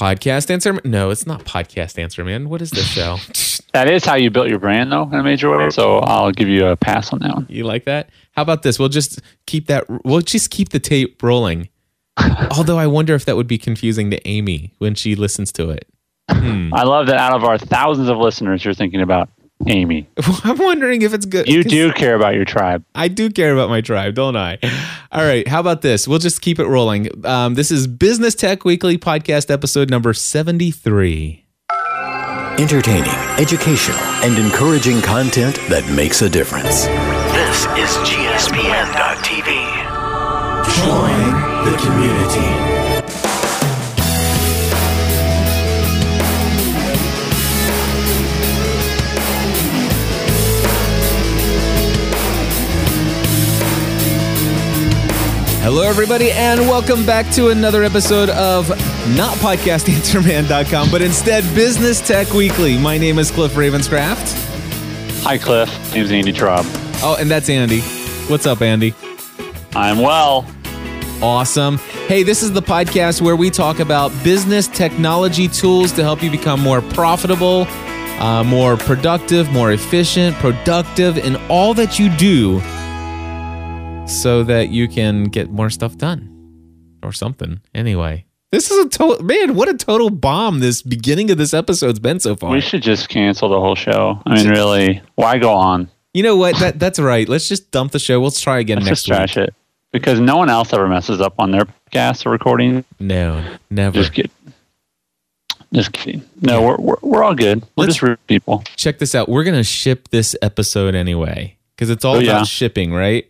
podcast answer. No, it's not podcast answer, man. What is this show? That is how you built your brand, though, in a major way. So I'll give you a pass on that one. you like that? How about this? We'll just keep that. We'll just keep the tape rolling. Although I wonder if that would be confusing to Amy when she listens to it. Hmm. I love that out of our thousands of listeners, you're thinking about Amy. I'm wondering if it's good. You do care about your tribe. I do care about my tribe, don't I? All right. How about this? We'll just keep it rolling. Um, this is Business Tech Weekly podcast episode number 73. Entertaining, educational, and encouraging content that makes a difference. This is GSPN.TV. Join the community. Hello, everybody, and welcome back to another episode of not podcastanswerman.com, but instead Business Tech Weekly. My name is Cliff Ravenscraft. Hi, Cliff. My name's Andy Traub. Oh, and that's Andy. What's up, Andy? I'm well. Awesome. Hey, this is the podcast where we talk about business technology tools to help you become more profitable, uh, more productive, more efficient, productive in all that you do so that you can get more stuff done or something. Anyway, this is a total man, what a total bomb this beginning of this episode's been so far. We should just cancel the whole show. I mean, really, why go on? you know what? That that's right. Let's just dump the show. We'll try again Let's next just trash week. it because no one else ever messes up on their podcast recording. No, never. Just kid. Just kidding. No, we're, we're we're all good. We're Let's- just rude people. check this out. We're gonna ship this episode anyway because it's all Oh, about yeah. shipping, right?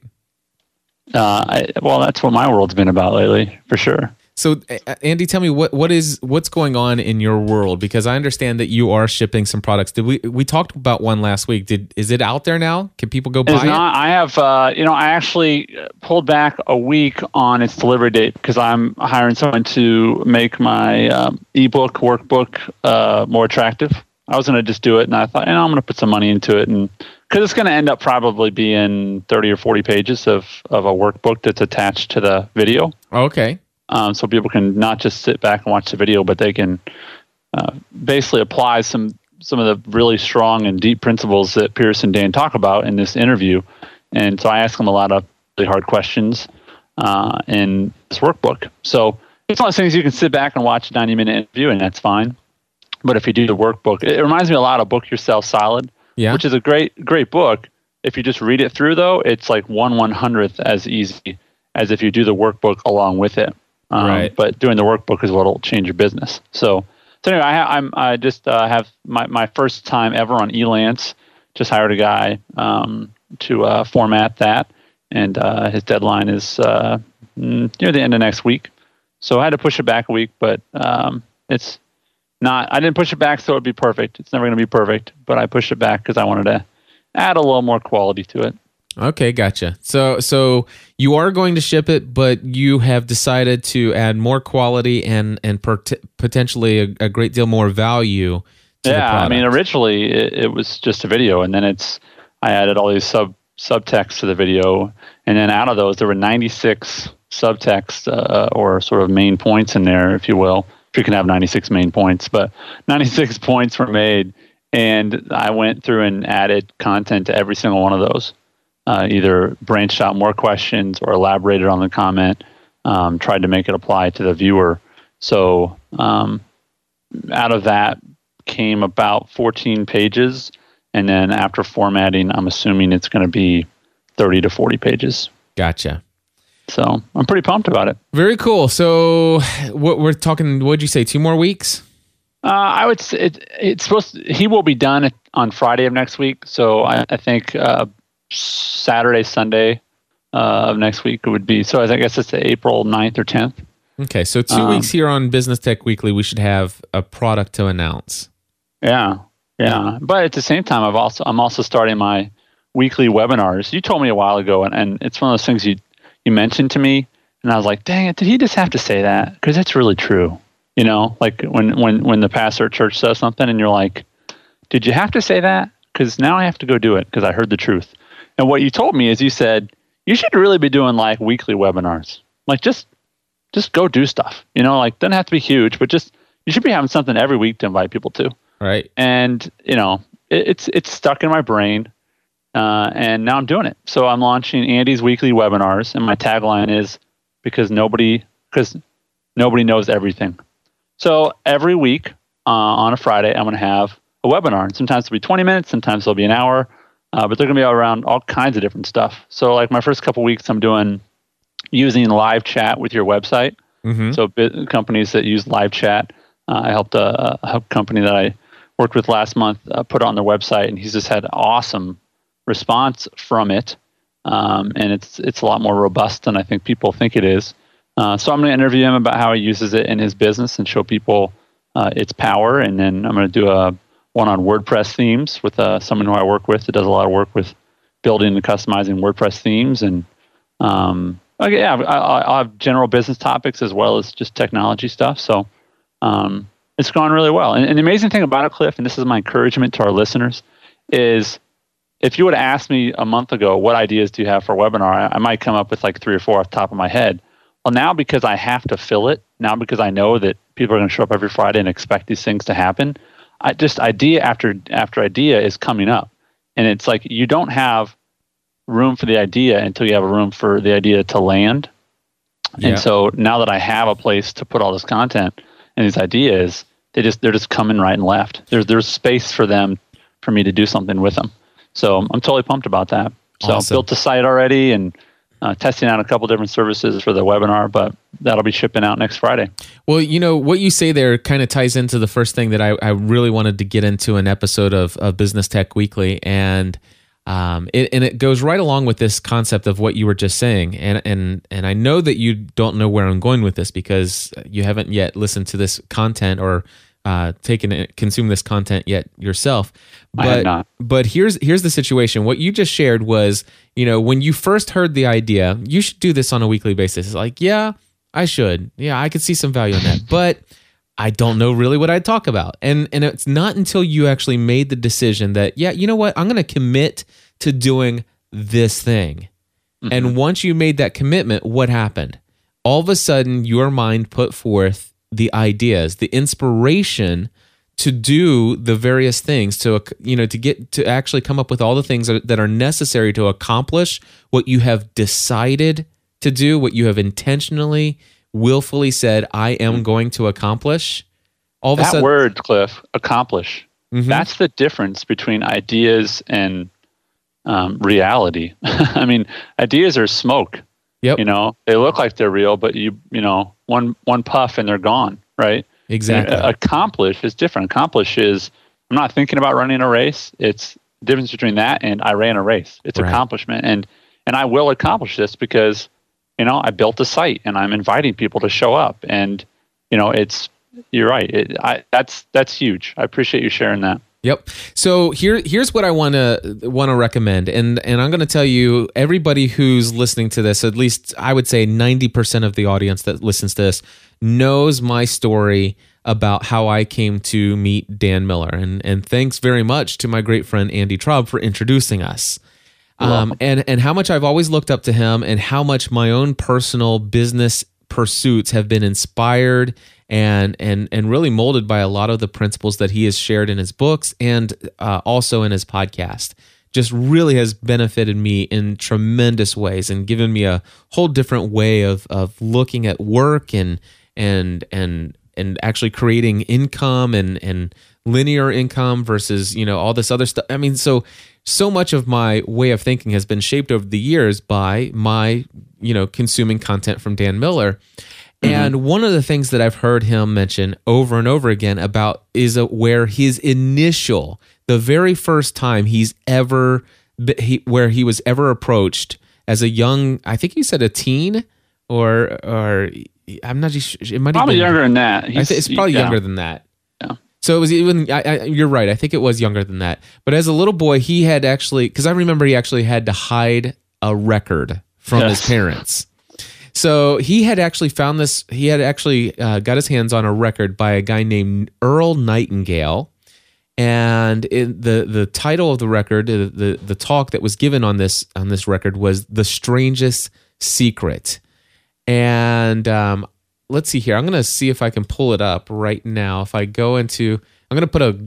Uh, I, well, that's what my world's been about lately, for sure. So, uh, Andy, tell me what what is what's going on in your world because I understand that you are shipping some products. Did we we talked about one last week? Did is it out there now? Can people go buy It's not. I have, uh, you know, I actually pulled back a week on its delivery date because I'm hiring someone to make my um, ebook workbook uh, more attractive. I was going to just do it, and I thought, you know, I'm going to put some money into it, and because it's going to end up probably being 30 or 40 pages of of a workbook that's attached to the video. Okay, um, so people can not just sit back and watch the video, but they can uh, basically apply some some of the really strong and deep principles that Pierce and Dan talk about in this interview. And so I ask them a lot of really hard questions uh, in this workbook. So it's one of those things you can sit back and watch a 90 minute interview, and that's fine. But if you do the workbook, it reminds me a lot of Book Yourself Solid, yeah. which is a great great book. If you just read it through, though, it's like one one hundredth as easy as if you do the workbook along with it. Um, Right. But doing the workbook is what'll change your business. So, so anyway, i, I'm, I just uh, have my, my first time ever on Elance. Just hired a guy um, to uh, format that, and uh, his deadline is uh, mm, near the end of next week. So I had to push it back a week, but um, it's not. I didn't push it back so it'd be perfect. It's never going to be perfect, but I pushed it back because I wanted to add a little more quality to it. Okay, gotcha. So so you are going to ship it, but you have decided to add more quality and and pot- potentially a, a great deal more value. To the yeah, I mean, originally it, it was just a video, and then it's I added all these sub subtext to the video, and then out of those there were 96 subtext uh, or sort of main points in there, if you will. If you can have 96 main points, but 96 points were made, and I went through and added content to every single one of those. Uh, either branched out more questions or elaborated on the comment, um, tried to make it apply to the viewer. So um, out of that came about 14 pages. And then after formatting, I'm assuming it's going to be 30 to 40 pages. gotcha. So I'm pretty pumped about it. Very cool. So what we're talking? What'd you say? Two more weeks? Uh, I would say it, it's supposed to, he will be done at- on Friday of next week. So I, I think uh, Saturday, Sunday uh, of next week would be. So I guess it's April 9th or 10th. Okay, so two Um, weeks here on Business Tech Weekly, we should have a product to announce. Yeah, yeah. But at the same time, I've also I'm also starting my weekly webinars. You told me a while ago, and, and it's one of those things you you mentioned to me, and I was like, dang it, did he just have to say that? Because it's really true. You know, like when when when the pastor at church says something, and you're like, did you have to say that? Because now I have to go do it because I heard the truth. And what you told me is you said you should really be doing like weekly webinars, like just just go do stuff. You know, like doesn't have to be huge, but just you should be having something every week to invite people to. Right. And you know, it, it's it's stuck in my brain, uh, and now I'm doing it. So I'm launching Andy's weekly webinars, and my tagline is because nobody because nobody knows everything. So every week uh, on a Friday, I'm going to have a webinar, and sometimes it'll be 20 minutes, sometimes it'll be an hour, uh, but they're going to be around all kinds of different stuff. So like my first couple weeks, I'm doing using live chat with your website. Mm-hmm. So bit, companies that use live chat. Uh, I helped a, a company that I worked with last month uh, put on their website, and he's just had awesome response from it. Um, and it's it's a lot more robust than I think people think it is. Uh, so I'm going to interview him about how he uses it in his business and show people uh, its power. And then I'm going to do a one on WordPress themes with uh, someone who I work with that does a lot of work with building and customizing WordPress themes. And um, okay, yeah, I, will have general business topics as well as just technology stuff. So um, it's gone really well. And, and, the amazing thing about it, Cliff, and this is my encouragement to our listeners, is if you would have asked me a month ago, what ideas do you have for a webinar? I, I might come up with like three or four off the top of my head. Well, now because I have to fill it, now because I know that people are going to show up every Friday and expect these things to happen, I just idea after after idea is coming up, and it's like you don't have room for the idea until you have a room for the idea to land. Yeah. And so now that I have a place to put all this content and these ideas, they just they're just coming right and left. There's there's space for them for me to do something with them. So I'm totally pumped about that. So awesome. built the site already and uh, testing out a couple different services for the webinar, but that'll be shipping out next Friday. Well, you know, what you say there kind of ties into the first thing that I, I really wanted to get into an episode of, of Business Tech Weekly. And um, it, and it goes right along with this concept of what you were just saying. And, and, and I know that you don't know where I'm going with this because you haven't yet listened to this content or uh, taken it, consume this content yet yourself. But but here's here's the situation. What you just shared was, you know, when you first heard the idea, you should do this on a weekly basis. It's like, yeah, I should. Yeah, I could see some value in that. But I don't know really what I'd talk about. And and it's not until you actually made the decision that, yeah, you know what, I'm gonna commit to doing this thing. Mm-hmm. And once you made that commitment, what happened? All of a sudden your mind put forth the ideas, the inspiration to do the various things to you know to get to actually come up with all the things that, that are necessary to accomplish what you have decided to do what you have intentionally willfully said i am mm-hmm. going to accomplish all of that a sudden word cliff accomplish mm-hmm. that's the difference between ideas and um, reality i mean ideas are smoke Yep. You know, they look like they're real, but you you know, one one puff and they're gone, right? Exactly. And accomplish is different. Accomplish is I'm not thinking about running a race. It's the difference between that and I ran a race. It's right. accomplishment, and and I will accomplish this because you know I built a site and I'm inviting people to show up, and you know it's you're right. It, I, that's that's huge. I appreciate you sharing that. Yep. So here here's what I want to want to recommend and and I'm going to tell you everybody who's listening to this at least I would say 90% of the audience that listens to this knows my story about how I came to meet Dan Miller and and thanks very much to my great friend Andy Traub for introducing us. Um, and and how much I've always looked up to him and how much my own personal business pursuits have been inspired and and and really molded by a lot of the principles that he has shared in his books and uh, also in his podcast. Just really has benefited me in tremendous ways and given me a whole different way of of looking at work and and and and actually creating income and and linear income versus you know all this other stuff. I mean so so much of my way of thinking has been shaped over the years by my you know consuming content from dan miller Mm-hmm. And one of the things that I've heard him mention over and over again about is a, where his initial, the very first time he's ever, he, where he was ever approached as a young, I think he said a teen or, or I'm not just, it might probably been, younger than that. He's, it's probably yeah. younger than that. Yeah. So it was even. I, I, you're right. I think it was younger than that. But as a little boy, he had actually, because I remember he actually had to hide a record from yes. his parents. So he had actually found this. He had actually uh, got his hands on a record by a guy named Earl Nightingale, and it, the the title of the record, the, the the talk that was given on this on this record was "The Strangest Secret." And um, let's see here. I'm going to see if I can pull it up right now. If I go into, I'm going to put a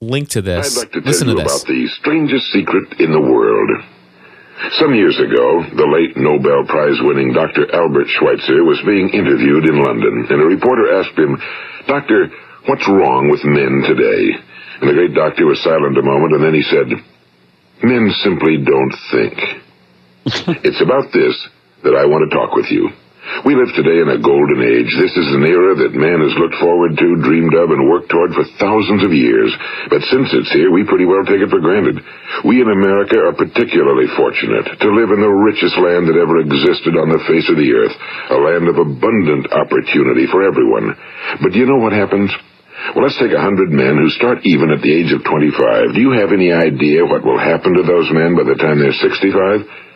link to this. I'd like to Listen tell to you this. about the strangest secret in the world. Some years ago, the late Nobel Prize winning Dr. Albert Schweitzer was being interviewed in London, and a reporter asked him, Doctor, what's wrong with men today? And the great doctor was silent a moment, and then he said, Men simply don't think. it's about this that I want to talk with you. We live today in a golden age. This is an era that man has looked forward to, dreamed of, and worked toward for thousands of years. But since it's here, we pretty well take it for granted. We in America are particularly fortunate to live in the richest land that ever existed on the face of the earth, a land of abundant opportunity for everyone. But do you know what happens? Well, let's take a hundred men who start even at the age of 25. Do you have any idea what will happen to those men by the time they're 65?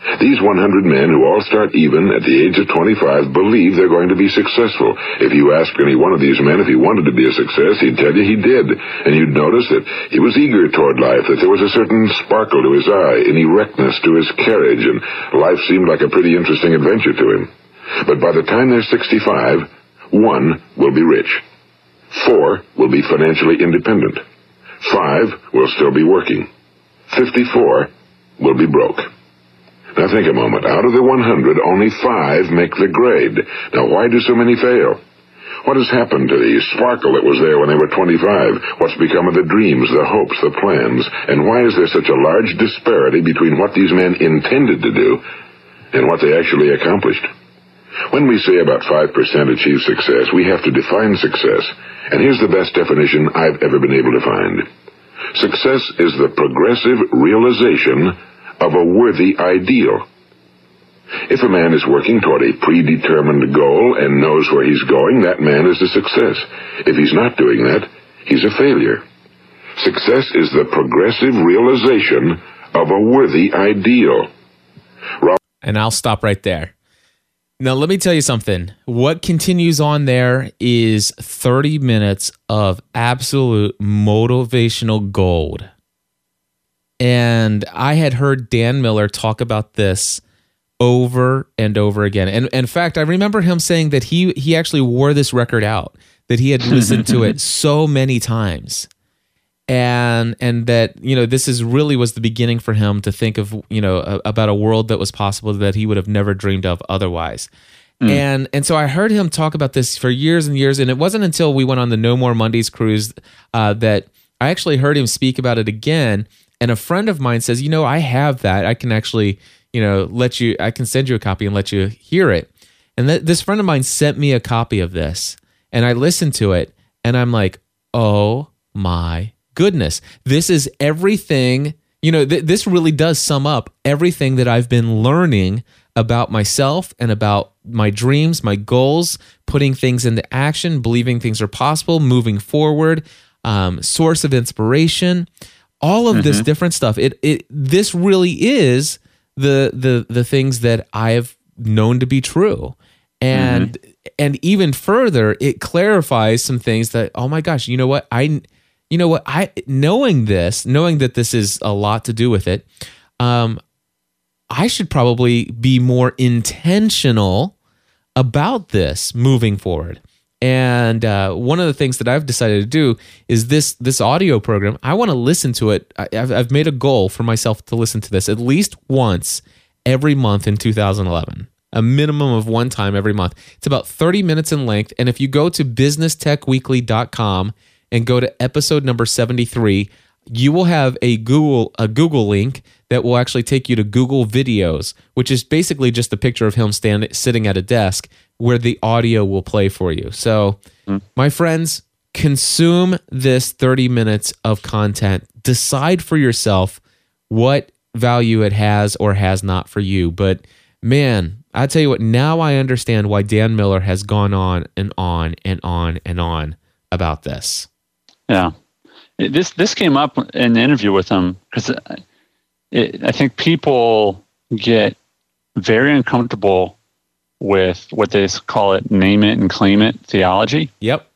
These 100 men who all start even at the age of 25 believe they're going to be successful. If you ask any one of these men if he wanted to be a success, he'd tell you he did. And you'd notice that he was eager toward life, that there was a certain sparkle to his eye, an erectness to his carriage, and life seemed like a pretty interesting adventure to him. But by the time they're 65, one will be rich. Four will be financially independent. Five will still be working. 54 will be broke. Now think a moment. Out of the 100, only five make the grade. Now why do so many fail? What has happened to the sparkle that was there when they were 25? What's become of the dreams, the hopes, the plans? And why is there such a large disparity between what these men intended to do and what they actually accomplished? When we say about 5% achieve success, we have to define success. And here's the best definition I've ever been able to find. Success is the progressive realization of a worthy ideal. If a man is working toward a predetermined goal and knows where he's going, that man is a success. If he's not doing that, he's a failure. Success is the progressive realization of a worthy ideal. and I'll stop right there. Now, let me tell you something. What continues on there is 30 minutes of absolute motivational gold. And I had heard Dan Miller talk about this over and over again. And, and in fact, I remember him saying that he he actually wore this record out, that he had listened to it so many times. And and that, you know, this is really was the beginning for him to think of, you know, a, about a world that was possible that he would have never dreamed of otherwise. And and so I heard him talk about this for years and years, and it wasn't until we went on the No More Mondays cruise uh, that I actually heard him speak about it again. And a friend of mine says, you know, I have that. I can actually, you know, let you. I can send you a copy and let you hear it. And th- this friend of mine sent me a copy of this, and I listened to it, and I'm like, oh my goodness, this is everything. You know, th- this really does sum up everything that I've been learning about myself and about my dreams, my goals, putting things into action, believing things are possible, moving forward, um, source of inspiration, all of this different stuff. It it this really is the the the things that I've known to be true. And and even further, it clarifies some things that oh my gosh, you know what? I you know what? I knowing this, knowing that this is a lot to do with it, um, I should probably be more intentional about this moving forward. And uh, one of the things that I've decided to do is this this audio program. I want to listen to it. I, I've, I've made a goal for myself to listen to this at least once every month in 2011. A minimum of one time every month. It's about 30 minutes in length. And if you go to businesstechweekly.com and go to episode number 73, you will have a Google a Google link that will actually take you to Google Videos, which is basically just a picture of him standing sitting at a desk where the audio will play for you. So, hmm. my friends, consume this 30 minutes of content. Decide for yourself what value it has or has not for you. But man, I tell you what, now I understand why Dan Miller has gone on and on and on and on about this. Yeah, this this came up in the interview with him because uh, I think people get very uncomfortable with what they call it "name it and claim it" theology, Yep.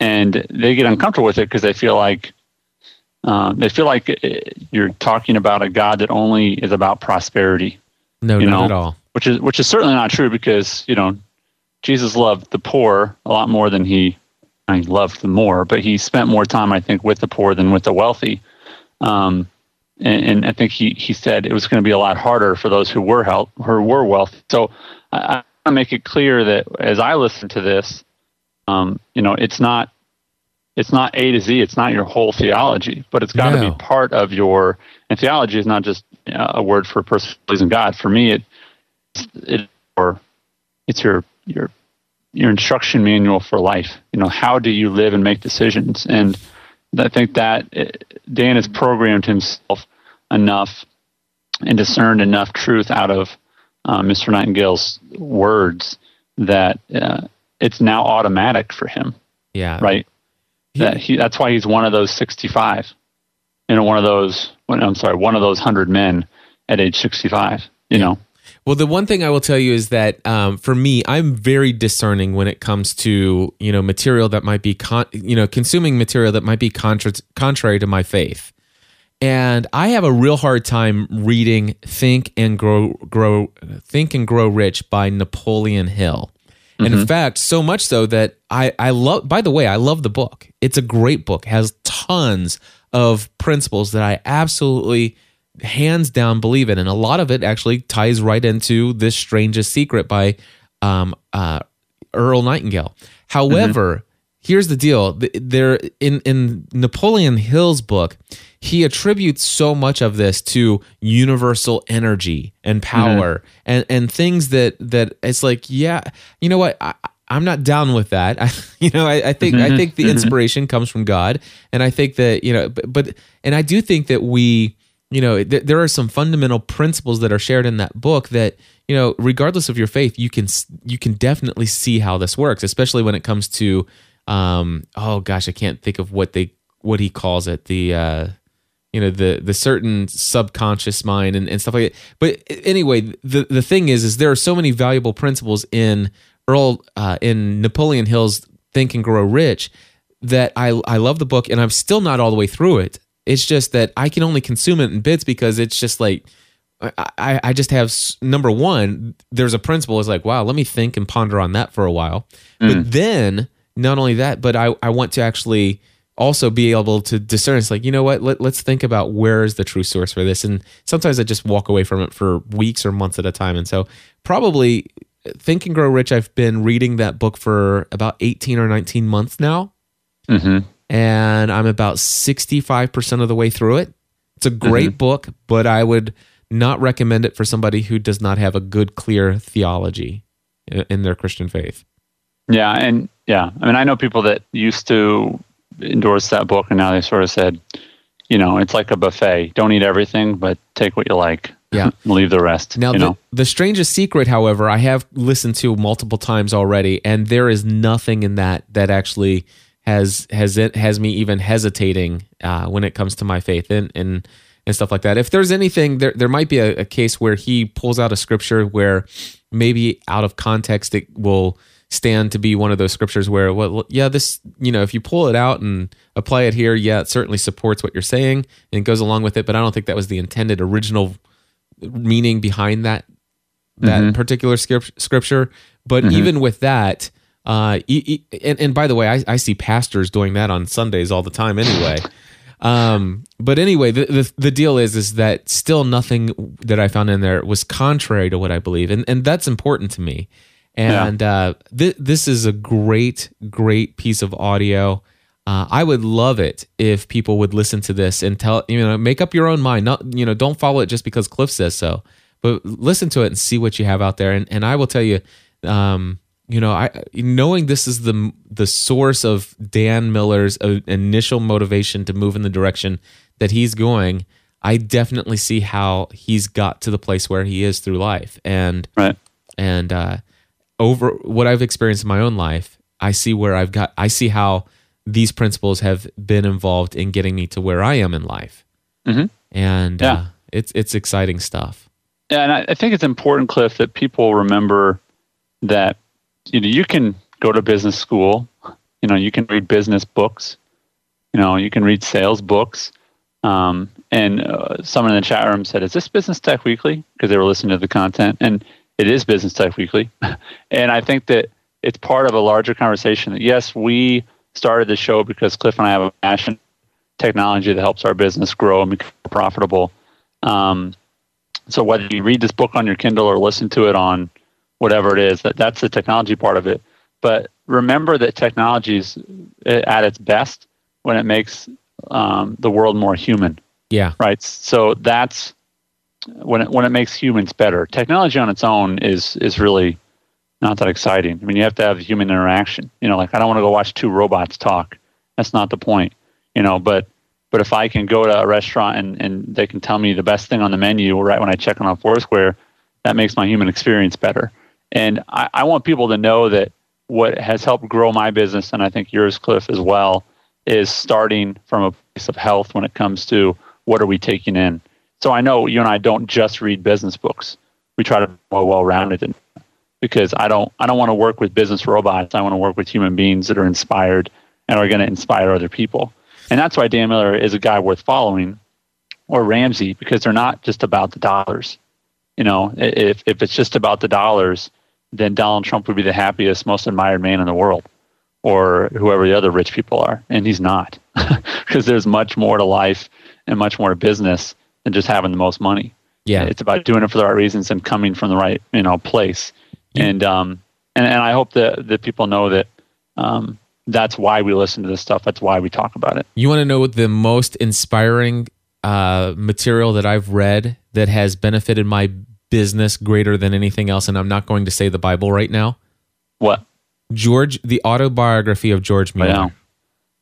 and they get uncomfortable with it because they feel like uh, they feel like uh, you're talking about a God that only is about prosperity No, You not know, at all. which is which is certainly not true because you know Jesus loved the poor a lot more than he, I mean, loved them more, but he spent more time, I think, with the poor than with the wealthy. Um, and, and I think he, he said it was going to be a lot harder for those who were health, who were wealthy. So I, I want to make it clear that as I listen to this, um, you know, it's not it's not A to Z. It's not your whole theology, but it's got to No. be part of your. And theology is not just uh, a word for a person pleasing God. For me, it it or it's your your your instruction manual for life. You know, how do you live and make decisions? And I think that uh, Dan has programmed himself enough and discerned enough truth out of uh, Mr. Nightingale's words that uh, it's now automatic for him, Yeah. right? that he, that's why he's one of those 65 you know one of those i'm sorry one of those 100 men at age 65 you know Well, the one thing I will tell you is that um, for me, I'm very discerning when it comes to you know material that might be con- you know consuming material that might be contra- contrary to my faith, and I have a real hard time reading "Think and Grow Grow Think and Grow Rich" by Napoleon Hill. And in fact, so much so that I, I love, by the way, I love the book. It's a great book, has tons of principles that I absolutely, hands down, believe in. And a lot of it actually ties right into This Strangest Secret by um, uh, Earl Nightingale. However, here's the deal. There in, in Napoleon Hill's book, he attributes so much of this to universal energy and power mm-hmm. and, and things that that it's like, yeah, you know what? I, I'm not down with that. I, you know, I, I think I mm-hmm. think the mm-hmm. inspiration comes from God, and I think that you know, but, but and I do think that we, you know, th- there are some fundamental principles that are shared in that book that you know, regardless of your faith, you can you can definitely see how this works, especially when it comes to, um, oh gosh, I can't think of what they what he calls it, the. Uh, you know the the certain subconscious mind and, and stuff like that but anyway the the thing is is there are so many valuable principles in earl uh, in napoleon hill's think and grow rich that i i love the book and i'm still not all the way through it it's just that i can only consume it in bits because it's just like I, I I just have number one. There's a principle. It's like, wow, let me think and ponder on that for a while. But then, not only that, but I, I want to actually also be able to discern. It's like, you know what? Let, let's think about where is the true source for this. And sometimes I just walk away from it for weeks or months at a time. And so, probably Think and Grow Rich. I've been reading that book for about 18 or 19 months now, hmm and I'm about 65% of the way through it. It's a great book, but I would not recommend it for somebody who does not have a good, clear theology in their Christian faith. yeah and yeah i mean i know people that used to endorse that book and now they sort of said you know it's like a buffet don't eat everything but take what you like Yeah. leave the rest Now, the, know the strangest secret, however, I have listened to multiple times already, and there is nothing in that that actually has has it has me even hesitating uh, when it comes to my faith and and and stuff like that. If there's anything, there there might be a, a case where he pulls out a scripture where maybe out of context it will stand to be one of those scriptures where well yeah this you know if you pull it out and apply it here yeah it certainly supports what you're saying and it goes along with it but i don't think that was the intended original meaning behind that that particular scripture. But even with that, uh, e- e- and, and by the way, I, I see pastors doing that on Sundays all the time anyway. Um, but anyway, the, the the deal is is that still nothing that I found in there was contrary to what I believe, and and that's important to me. And uh, th- this is a great, great piece of audio. Uh, I would love it if people would listen to this and tell you know make up your own mind. Not you know don't follow it just because Cliff says so, but listen to it and see what you have out there. And and I will tell you, um, you know, I knowing this is the the source of Dan Miller's uh, initial motivation to move in the direction that he's going. I definitely see how he's got to the place where he is through life, and right and uh, over what I've experienced in my own life, I see where I've got. I see how these principles have been involved in getting me to where I am in life, Mhm. and Yeah. uh, it's it's exciting stuff. Yeah, and I, I think it's important, Cliff, that people remember that you know you can go to business school, you know, you can read business books, you know, you can read sales books. Um, and uh, someone in the chat room said, "Is this Business Tech Weekly?" Because they were listening to the content, and it is Business Tech Weekly. and I think that it's part of a larger conversation that yes, we started the show because Cliff and I have a passion technology that helps our business grow and become profitable. Um, so whether you read this book on your Kindle or listen to it on whatever it is, that that's the technology part of it. But remember that technology is at its best when it makes um, the world more human. Yeah. Right. So that's when it when it makes humans better. Technology on its own is is really not that exciting. I mean, you have to have human interaction. You know, like I don't want to go watch two robots talk. That's not the point. You know, but but if I can go to a restaurant and, and they can tell me the best thing on the menu right when I check on Foursquare, that makes my human experience better. And I, I want people to know that what has helped grow my business, and I think yours, Cliff, as well, is starting from a place of health when it comes to what are we taking in. So I know you and I don't just read business books. We try to be well rounded because I don't I don't want to work with business robots. I want to work with human beings that are inspired and are going to inspire other people. And that's why Dan Miller is a guy worth following, or Ramsey, because they're not just about the dollars. You know, if if it's just about the dollars, then Donald Trump would be the happiest, most admired man in the world, or whoever the other rich people are, and he's not, because there's much more to life and much more to business than just having the most money. Yeah, it's about doing it for the right reasons and coming from the right you know place. Yeah. And um and and I hope that that people know that um that's why we listen to this stuff. That's why we talk about it. You want to know what the most inspiring uh, material that I've read that has benefited my business greater than anything else, and I'm not going to say the Bible right now. What? George, the autobiography of George Mueller. I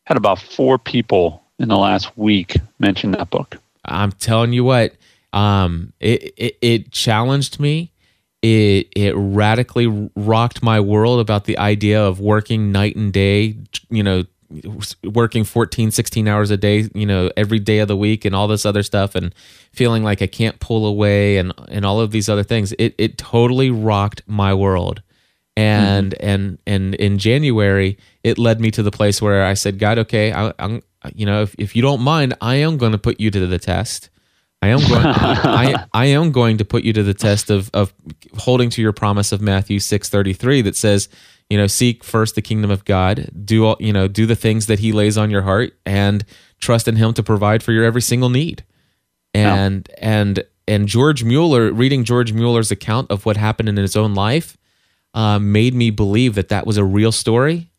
Had about four people in the last week mention that book. I'm telling you what, um, it, it, it challenged me. It it radically rocked my world about the idea of working night and day you know working 14 16 hours a day you know every day of the week and all this other stuff and feeling like i can't pull away and and all of these other things. It it totally rocked my world and mm-hmm. and and in january it led me to the place where i said god okay I, i'm you know if, if you don't mind i am going to put you to the test I am going. I, I am going to put you to the test of of holding to your promise of Matthew six thirty three that says, you know, seek first the kingdom of God, do all, you know, do the things that He lays on your heart, and trust in Him to provide for your every single need. And yeah. and and George Mueller, reading George Mueller's account of what happened in his own life, uh, made me believe that that was a real story,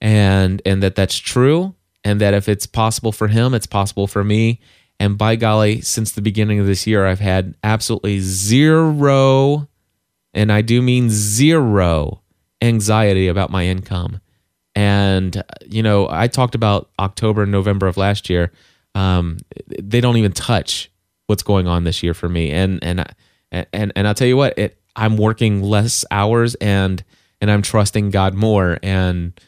and and that that's true, and that if it's possible for him, it's possible for me and by golly, since the beginning of this year, I've had absolutely zero, and I do mean zero, anxiety about my income. And, you know, I talked about October and November of last year. Um, they don't even touch what's going on this year for me. And, and, and, and I'll tell you what, it, I'm working less hours and, and I'm trusting God more. And,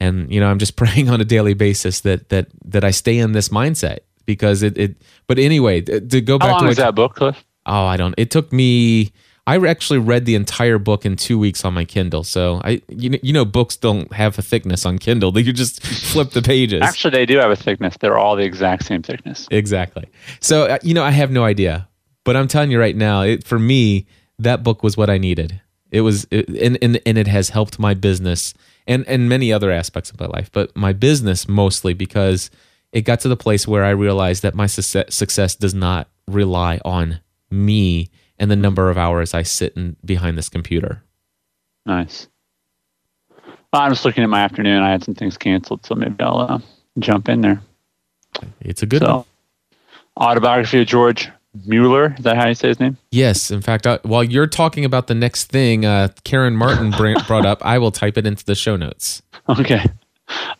and, you know, I'm just praying on a daily basis that, that, that I stay in this mindset because it, it but anyway to go back How long to is that book cliff? Oh i don't it took me i actually read the entire book in two weeks on my kindle. So i you, you know books don't have a thickness on kindle. They you just flip the pages. Actually they do have a thickness. They're all the exact same thickness. Exactly. So uh, you know i have no idea but i'm telling you right now it, for me that book was what i needed it was it, and, and and it has helped my business and and many other aspects of my life but my business mostly because it got to the place where I realized that my success does not rely on me and the number of hours I sit in, behind this computer. Nice. Well, I'm just looking at my afternoon. I had some things canceled, so maybe I'll uh, jump in there. It's a good so, one. Autobiography of George Mueller. Is that how you say his name? Yes. In fact, uh, while you're talking about the next thing uh, Karen Martin brought up, I will type it into the show notes. Okay.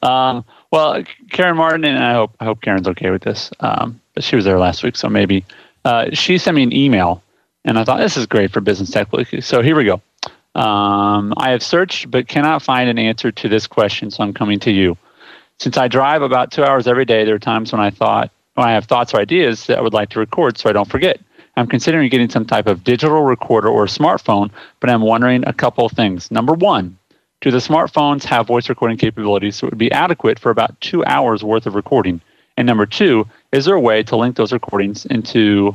Um, well, Karen Martin, and I hope I hope Karen's okay with this. Um, but she was there last week, so maybe uh, she sent me an email, and I thought this is great for business tech. So here we go. Um, I have searched but cannot find an answer to this question, so I'm coming to you. Since I drive about two hours every day, there are times when I thought I have thoughts or ideas that I would like to record, so I don't forget. I'm considering getting some type of digital recorder or smartphone, but I'm wondering a couple of things. Number one, do the smartphones have voice recording capabilities so it would be adequate for about two hours worth of recording? And number two, is there a way to link those recordings into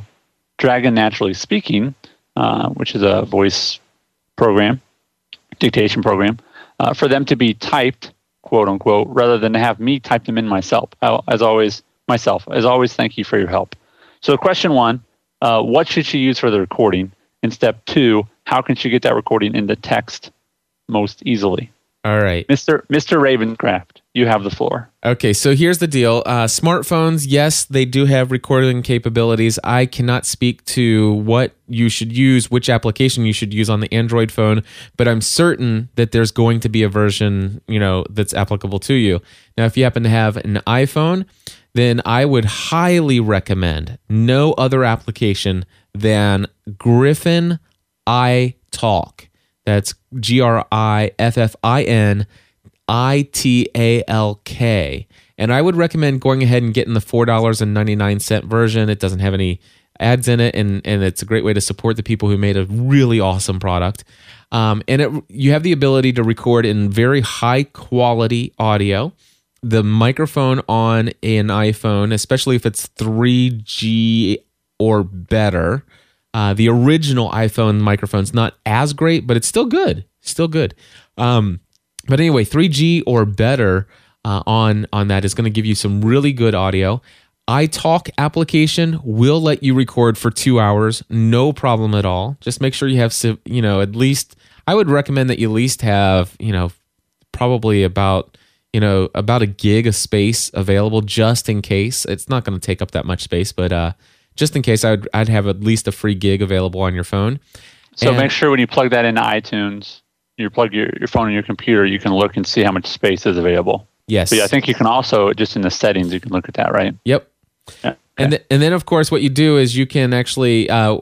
Dragon Naturally Speaking, uh, which is a voice program, dictation program, uh, for them to be typed, quote unquote, rather than to have me type them in myself. As always, myself. As always, thank you for your help. So, question one uh, what should she use for the recording? And step two, how can she get that recording into text most easily? All right. Mr. Mr. Ravenscraft, you have the floor. Okay, so here's the deal. Uh, smartphones, yes, they do have recording capabilities. I cannot speak to what you should use, which application you should use on the Android phone, but I'm certain that there's going to be a version, you know, that's applicable to you. Now, if you happen to have an iPhone, then I would highly recommend no other application than Griffin iTalk. That's G R I F F I N I T A L K. And I would recommend going ahead and getting the $4.99 version. It doesn't have any ads in it, and, and it's a great way to support the people who made a really awesome product. Um, and it, you have the ability to record in very high quality audio. The microphone on an iPhone, especially if it's 3G or better, uh, the original iPhone microphone's not as great, but it's still good. Still good. Um, but anyway, 3G or better uh, on on that is going to give you some really good audio. iTalk application will let you record for two hours, no problem at all. Just make sure you have, you know, at least. I would recommend that you at least have, you know, probably about, you know, about a gig of space available just in case. It's not going to take up that much space, but uh, just in case, I'd I'd have at least a free gig available on your phone. So and, make sure when you plug that into iTunes, you plug your, your phone in your computer, you can look and see how much space is available. Yes. But yeah, I think you can also just in the settings you can look at that, right? Yep. Yeah. And, th- and then, of course, what you do is you can actually, uh,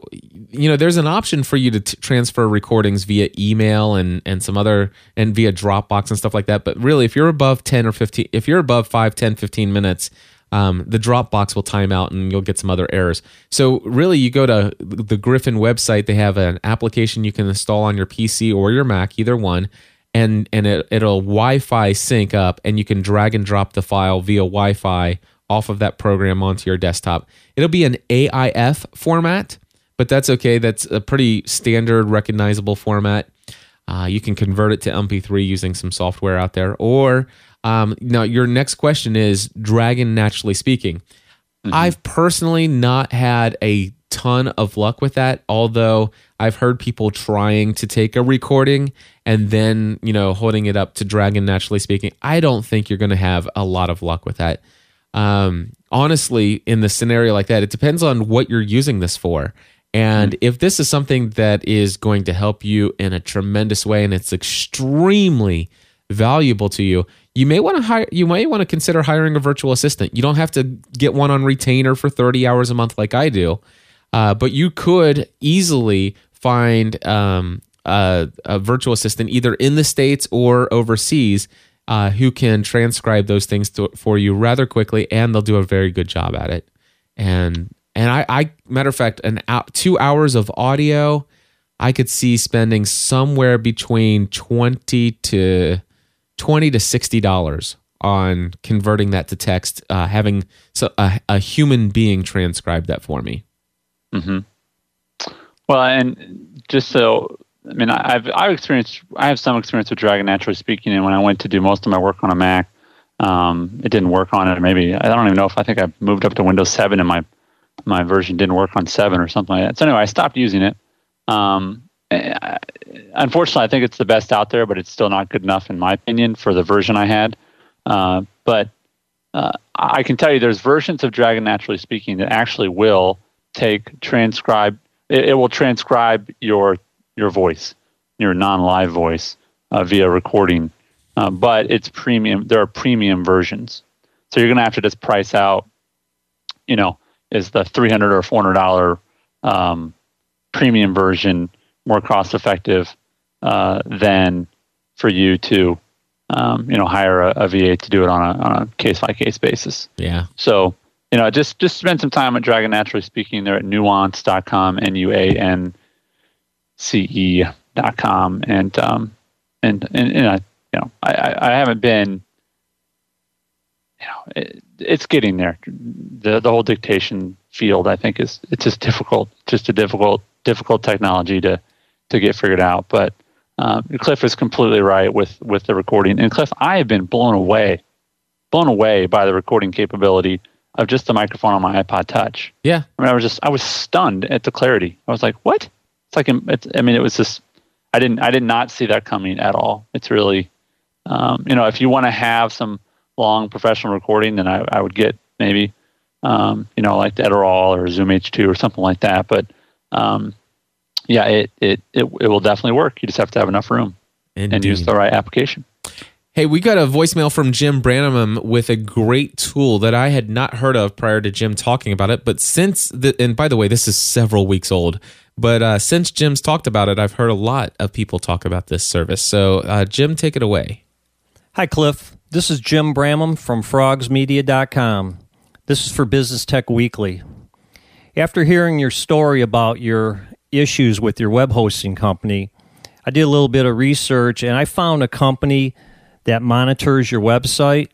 you know, there's an option for you to t- transfer recordings via email and, and some other, and via Dropbox and stuff like that. But really, if you're above 10 or 15, if you're above 5, 10, 15 minutes, um, the Dropbox will time out and you'll get some other errors. So really, you go to the Griffin website. They have an application you can install on your PC or your Mac, either one, and and it, it'll Wi-Fi sync up, and you can drag and drop the file via Wi-Fi off of that program onto your desktop. It'll be an AIF format, but that's okay. That's a pretty standard, recognizable format. Uh, you can convert it to MP3 using some software out there, or um, now, your next question is Dragon Naturally Speaking. Mm-hmm. I've personally not had a ton of luck with that, although I've heard people trying to take a recording and then, you know, holding it up to Dragon Naturally Speaking. I don't think you're going to have a lot of luck with that. Um, honestly, in the scenario like that, it depends on what you're using this for. And if this is something that is going to help you in a tremendous way and it's extremely valuable to you, you may want to hire you may want to consider hiring a virtual assistant. You don't have to get one on retainer for 30 hours a month like I do. Uh, but you could easily find um, a, a, virtual assistant either in the states or overseas uh, who can transcribe those things to, for you rather quickly, and they'll do a very good job at it. And and I, I matter of fact, an out, two hours of audio, I could see spending somewhere between twenty to 20 to 60 dollars on converting that to text uh, having so a, a, human being transcribe that for me mm-hmm. well and just so i mean i've i've experienced i have some experience with dragon naturally speaking and when i went to do most of my work on a mac um, it didn't work on it maybe i don't even know if i think i moved up to windows 7 and my my version didn't work on 7 or something like that so anyway i stopped using it um, unfortunately, I think it's the best out there, but it's still not good enough, in my opinion, for the version I had. Uh, but uh, I can tell you there's versions of Dragon Naturally Speaking that actually will take transcribe. It, it will transcribe your your voice, your non-live voice, uh, via recording. Uh, but it's premium. There are premium versions, so you're going to have to just price out. You know, is the three hundred or four hundred dollar um, premium version more cost effective uh, than for you to um, you know hire a, a, VA to do it on a on a case by case basis. Yeah. So you know just just spend some time at Dragon Naturally Speaking. They're at nuance.com, n u a n c e dot com, and um and and, and I, you know I I haven't been you know it, it's getting there. The the whole dictation field I think is it's just difficult, just a difficult difficult technology to to get figured out. But um, Cliff is completely right with with the recording. And Cliff, I have been blown away, blown away by the recording capability of just the microphone on my iPod Touch. Yeah. I mean, I was just I was stunned at the clarity. I was like, what? It's like it's, I mean, it was just I didn't I did not see that coming at all. It's really, um, you know, if you want to have some long professional recording, then I, I would get maybe, um, you know, like Edirol or Zoom H2 or something like that. But um, yeah, it, it, it, it will definitely work. You just have to have enough room Indeed. and use the right application. Hey, we got a voicemail from Jim Bramham with a great tool that I had not heard of prior to Jim talking about it. But since the, and by the way, this is several weeks old, but uh, since Jim's talked about it, I've heard a lot of people talk about this service. So, uh, Jim, take it away. Hi, Cliff. This is Jim Bramham from frogsmedia.com. This is for Business Tech Weekly. After hearing your story about your issues with your web hosting company, I did a little bit of research and I found a company that monitors your website.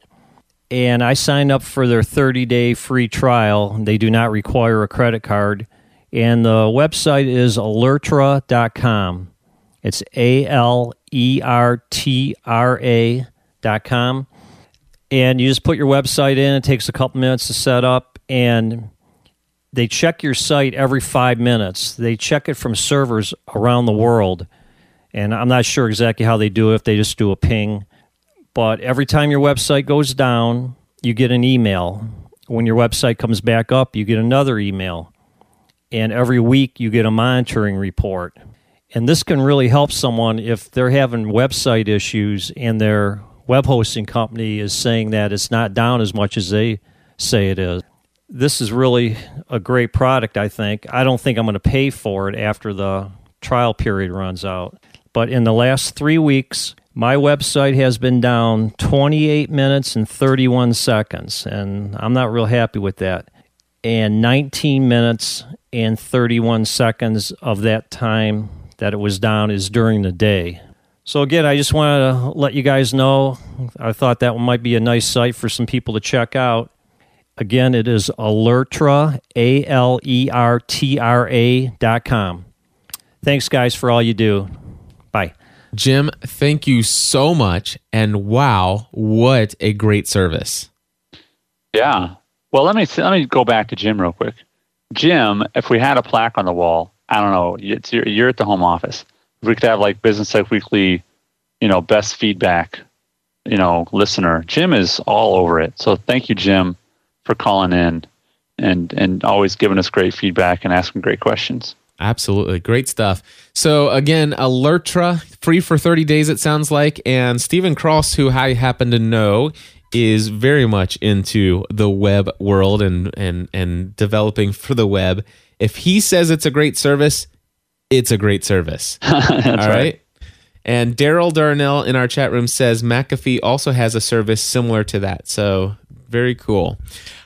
And I signed up for their 30 day free trial. They do not require a credit card. And the website is alertra.com. It's A L E R T R A.com. And you just put your website in. It takes a couple minutes to set up. And they check your site every five minutes. They check it from servers around the world. And I'm not sure exactly how they do it, if they just do a ping. But every time your website goes down, you get an email. When your website comes back up, you get another email. And every week, you get a monitoring report. And this can really help someone if they're having website issues and their web hosting company is saying that it's not down as much as they say it is this is really a great product, I think. I don't think I'm going to pay for it after the trial period runs out. But in the last three weeks, my website has been down 28 minutes and 31 seconds, and I'm not real happy with that. And 19 minutes and 31 seconds of that time that it was down is during the day. So, again, I just wanted to let you guys know. I thought that might be a nice site for some people to check out. Again, it is Alertra, A L E R T R A dot com. Thanks, guys, for all you do. Bye. Jim, thank you so much. And wow, what a great service. Yeah. Well, let me let me go back to Jim real quick. Jim, if we had a plaque on the wall, I don't know, it's, you're, you're at the home office. We could have like Business Tech Weekly, you know, best feedback, you know, listener. Jim is all over it. So thank you, Jim, for calling in and and always giving us great feedback and asking great questions. Absolutely. Great stuff. So again, Alertra, free for 30 days, it sounds like. And Stephen Cross, who I happen to know, is very much into the web world and and and developing for the web. If he says it's a great service, it's a great service. All right. right. And Daryl Darnell in our chat room says McAfee also has a service similar to that. So very cool.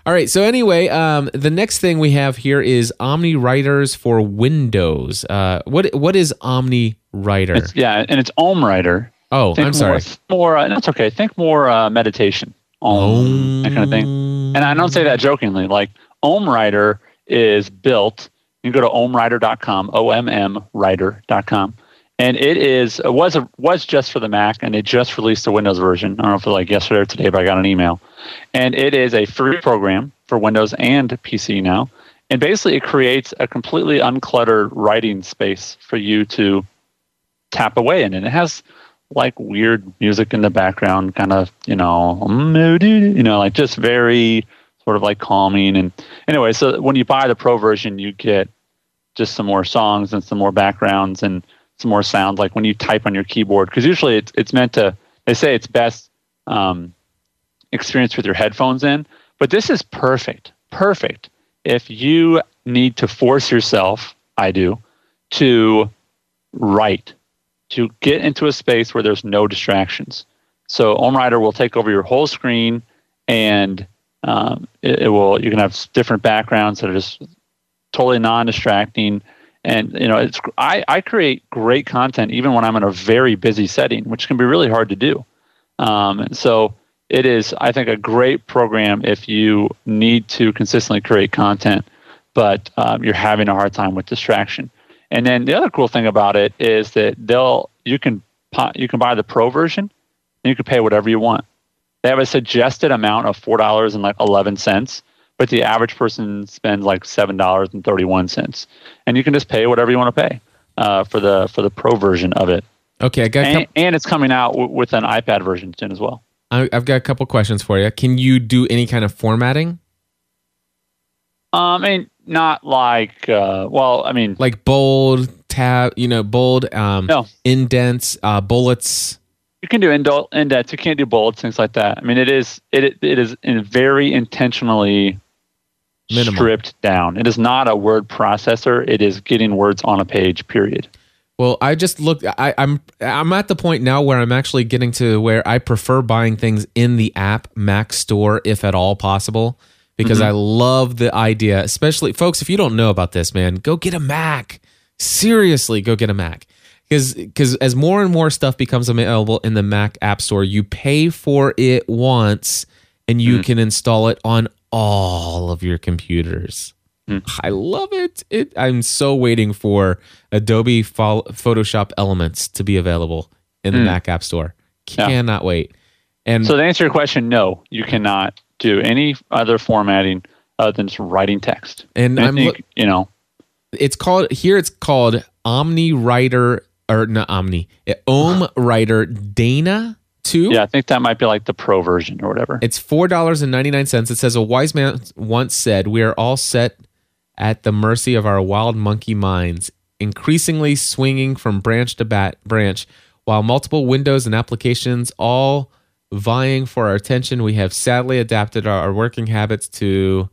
All right. So anyway, um, the next thing we have here is Omni Writers for Windows. Uh, what what is Omni Writer? It's, yeah, and it's OmmWriter. Oh, Think I'm sorry. More, more uh, that's okay. Think more uh, meditation, Om, that kind of thing. And I don't say that jokingly. Like OmmWriter is built. You can go to ommwriter.com, O M M writer.com. And it is it was a, was just for the Mac, and it just released the Windows version. I don't know if it was like yesterday or today, but I got an email. And it is a free program for Windows and PC now. And basically, it creates a completely uncluttered writing space for you to tap away in. And it has like weird music in the background, kind of, you know, you know, like just very sort of like calming. And anyway, so when you buy the pro version, you get just some more songs and some more backgrounds and some more sound, like when you type on your keyboard. Because usually it's, it's meant to, they say it's best um, experience with your headphones in, but this is perfect, perfect. If you need to force yourself, I do, to write to get into a space where there's no distractions. So OmmWriter will take over your whole screen, and um, it, it, will. You can have different backgrounds that are just totally non-distracting. And you know, it's I, I create great content even when I'm in a very busy setting, which can be really hard to do. Um, so it is, I think, a great program if you need to consistently create content, but um, you're having a hard time with distraction. And then the other cool thing about it is that they'll you can you can buy the pro version, and you can pay whatever you want. They have a suggested amount of four dollars and like eleven cents, but the average person spends like seven dollars and thirty one cents, and you can just pay whatever you want to pay uh, for the for the pro version of it. Okay, I got. And, couple, and it's coming out w- with an iPad version soon as well. I, I've got a couple questions for you. Can you do any kind of formatting, Um, I mean, not like uh, well, I mean, like bold tab? You know, bold, um, No. indents, uh, bullets. You can do indents, you can't do bullets, things like that. I mean, it is it it is in very intentionally Minimal. stripped down. It is not a word processor. It is getting words on a page. Period. Well, I just looked. I, I'm I'm at the point now where I'm actually getting to where I prefer buying things in the app Mac Store, if at all possible, because mm-hmm. I love the idea. Especially, folks, if you don't know about this, man, go get a Mac. Seriously, go get a Mac. Because because as more and more stuff becomes available in the Mac App Store, you pay for it once, and you mm-hmm. can install it on all of your computers. Mm. I love it. It. I'm so waiting for Adobe Pho- Photoshop Elements to be available in the mm. Mac App Store. Yeah. Cannot wait. And So to answer your question, no, you cannot do any other formatting other than just writing text. And I I'm think, you know, it's called here. It's called Omni Writer or not Omni. It, OmmWriter Dana Two. yeah, I think that might be like the pro version or whatever. It's four dollars and ninety nine cents. It says a wise man once said, "We are all set at the mercy of our wild monkey minds, increasingly swinging from branch to bat branch, while multiple windows and applications all vying for our attention. We have sadly adapted our, our working habits to